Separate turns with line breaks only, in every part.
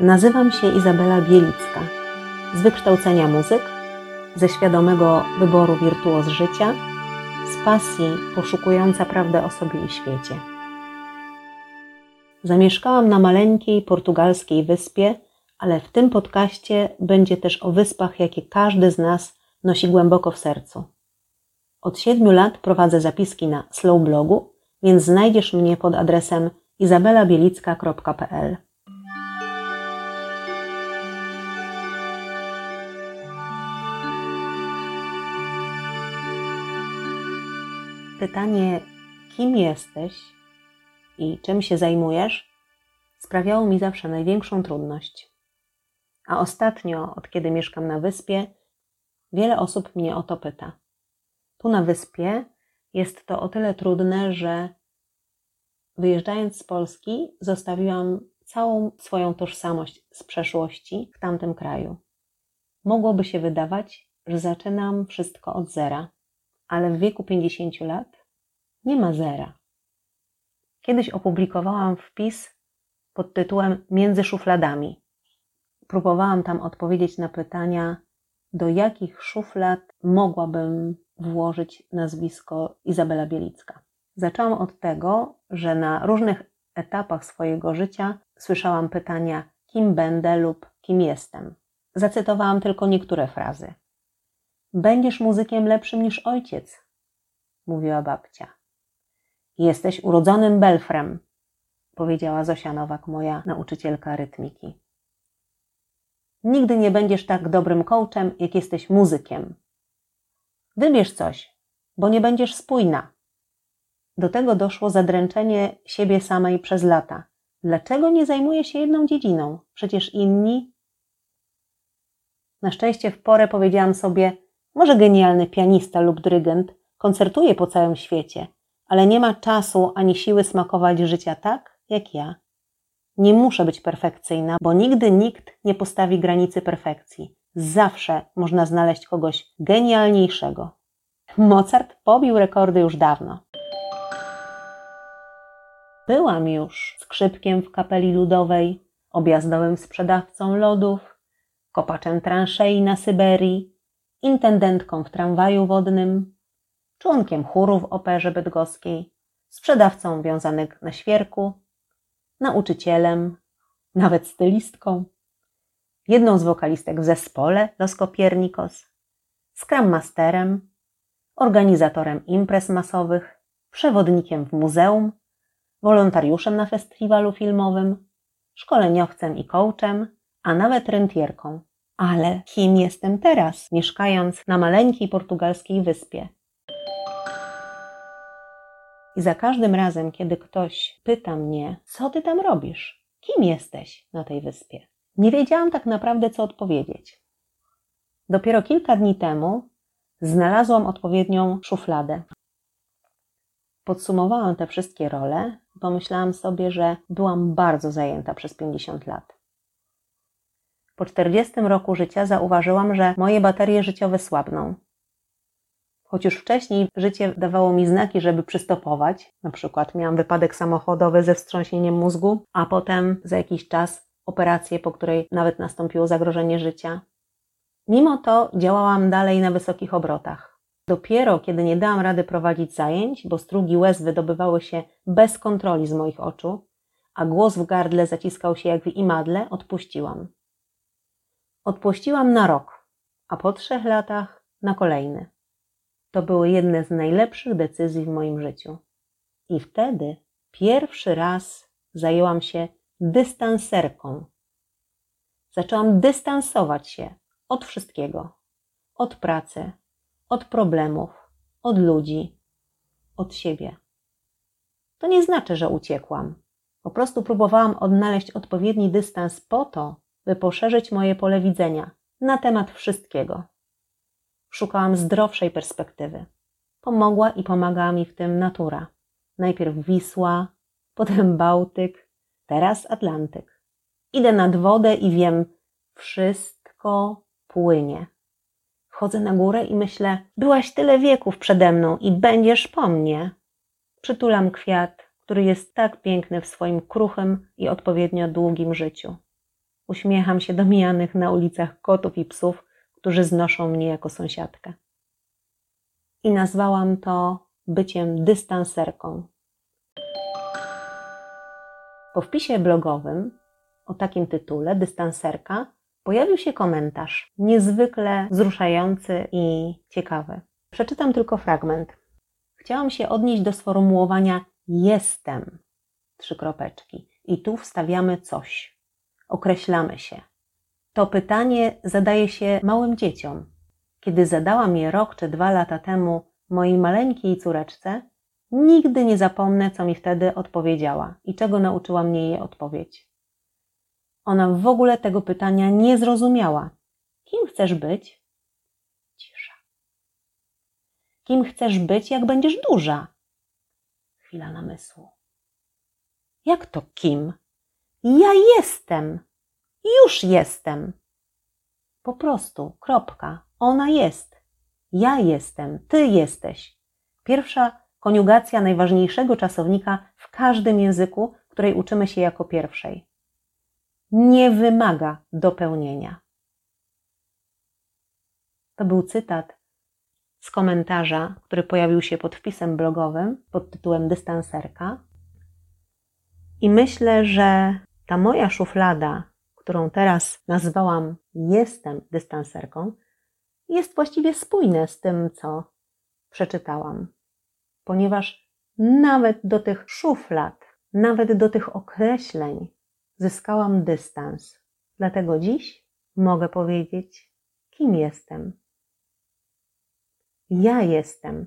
Nazywam się Izabela Bielicka. Z wykształcenia muzyk, ze świadomego wyboru wirtuoz życia, z pasji poszukująca prawdę o sobie i świecie. Zamieszkałam na maleńkiej portugalskiej wyspie, ale w tym podcaście będzie też o wyspach, jakie każdy z nas nosi głęboko w sercu. Od siedmiu lat prowadzę zapiski na Slow Blogu, więc znajdziesz mnie pod adresem izabelabielicka.pl. Pytanie, kim jesteś i czym się zajmujesz, sprawiało mi zawsze największą trudność. A ostatnio, od kiedy mieszkam na wyspie, wiele osób mnie o to pyta. Tu na wyspie jest to o tyle trudne, że wyjeżdżając z Polski, zostawiłam całą swoją tożsamość z przeszłości w tamtym kraju. Mogłoby się wydawać, że zaczynam wszystko od zera, ale w wieku 50 lat nie ma zera. Kiedyś opublikowałam wpis pod tytułem Między szufladami. Próbowałam tam odpowiedzieć na pytania, do jakich szuflad mogłabym włożyć nazwisko Izabela Bielicka. Zaczęłam od tego, że na różnych etapach swojego życia słyszałam pytania, kim będę lub kim jestem. Zacytowałam tylko niektóre frazy. Będziesz muzykiem lepszym niż ojciec, mówiła babcia. Jesteś urodzonym belfrem, powiedziała Zosia Nowak, moja nauczycielka rytmiki. Nigdy nie będziesz tak dobrym coachem, jak jesteś muzykiem. Wybierz coś, bo nie będziesz spójna. Do tego doszło zadręczenie siebie samej przez lata. Dlaczego nie zajmuję się jedną dziedziną? Przecież inni. Na szczęście w porę powiedziałam sobie, może genialny pianista lub dyrygent koncertuje po całym świecie, ale nie ma czasu ani siły smakować życia tak, jak ja. Nie muszę być perfekcyjna, bo nigdy nikt nie postawi granicy perfekcji. Zawsze można znaleźć kogoś genialniejszego. Mozart pobił rekordy już dawno. Byłam już skrzypkiem w kapeli ludowej, objazdowym sprzedawcą lodów, kopaczem transzei na Syberii, intendentką w tramwaju wodnym, członkiem chóru w operze bydgoskiej, sprzedawcą wiązanek na świerku, nauczycielem, nawet stylistką, jedną z wokalistek w zespole Los Copiernicos, scrum masterem, organizatorem imprez masowych, przewodnikiem w muzeum, wolontariuszem na festiwalu filmowym, szkoleniowcem i coachem, a nawet rentierką. Ale kim jestem teraz, mieszkając na maleńkiej portugalskiej wyspie? I za każdym razem, kiedy ktoś pyta mnie, co ty tam robisz? Kim jesteś na tej wyspie? Nie wiedziałam tak naprawdę, co odpowiedzieć. Dopiero kilka dni temu znalazłam odpowiednią szufladę. Podsumowałam te wszystkie role pomyślałam sobie, że byłam bardzo zajęta przez 50 lat. Po 40 roku życia zauważyłam, że moje baterie życiowe słabną. Choć już wcześniej życie dawało mi znaki, żeby przystopować, na przykład miałam wypadek samochodowy ze wstrząsieniem mózgu, a potem za jakiś czas operację, po której nawet nastąpiło zagrożenie życia. Mimo to działałam dalej na wysokich obrotach. Dopiero kiedy nie dałam rady prowadzić zajęć, bo strugi łez wydobywały się bez kontroli z moich oczu, a głos w gardle zaciskał się jak w imadle, odpuściłam. Odpuściłam na rok, a po trzech latach na kolejny. To były jedne z najlepszych decyzji w moim życiu. I wtedy pierwszy raz zajęłam się dystanserką. Zaczęłam dystansować się od wszystkiego: od pracy, od problemów, od ludzi, od siebie. To nie znaczy, że uciekłam. Po prostu próbowałam odnaleźć odpowiedni dystans po to, by poszerzyć moje pole widzenia na temat wszystkiego. Szukałam zdrowszej perspektywy. Pomogła i pomagała mi w tym natura. Najpierw Wisła, potem Bałtyk, teraz Atlantyk. Idę nad wodę i wiem, wszystko płynie. Wchodzę na górę i myślę, byłaś tyle wieków przede mną i będziesz po mnie. Przytulam kwiat, który jest tak piękny w swoim kruchym i odpowiednio długim życiu. Uśmiecham się do mijanych na ulicach kotów i psów, którzy znoszą mnie jako sąsiadkę. I nazwałam to byciem dystanserką. Po wpisie blogowym o takim tytule, dystanserka, pojawił się komentarz niezwykle wzruszający i ciekawy. Przeczytam tylko fragment. Chciałam się odnieść do sformułowania jestem. Trzy kropeczki. I tu wstawiamy coś. Określamy się. To pytanie zadaje się małym dzieciom. Kiedy zadałam je rok czy dwa lata temu mojej maleńkiej córeczce, nigdy nie zapomnę, co mi wtedy odpowiedziała i czego nauczyła mnie jej odpowiedź. Ona w ogóle tego pytania nie zrozumiała. Kim chcesz być? Cisza. Kim chcesz być, jak będziesz duża? Chwila namysłu. Jak to kim? Ja jestem. Już jestem. Po prostu, kropka. Ona jest. Ja jestem, ty jesteś. Pierwsza koniugacja najważniejszego czasownika w każdym języku, której uczymy się jako pierwszej nie wymaga dopełnienia. To był cytat z komentarza, który pojawił się pod wpisem blogowym pod tytułem Dystanserka. I myślę, że ta moja szuflada, którą teraz nazwałam Jestem dystanserką, jest właściwie spójne z tym, co przeczytałam, ponieważ nawet do tych szuflad, nawet do tych określeń, zyskałam dystans. Dlatego dziś mogę powiedzieć, kim jestem. Ja jestem.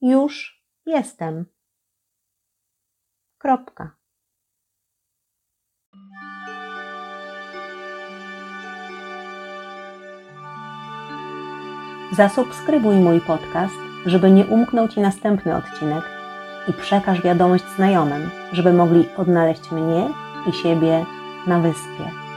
Już jestem. Kropka. Zasubskrybuj mój podcast, żeby nie umknął Ci następny odcinek i przekaż wiadomość znajomym, żeby mogli odnaleźć mnie i siebie na wyspie.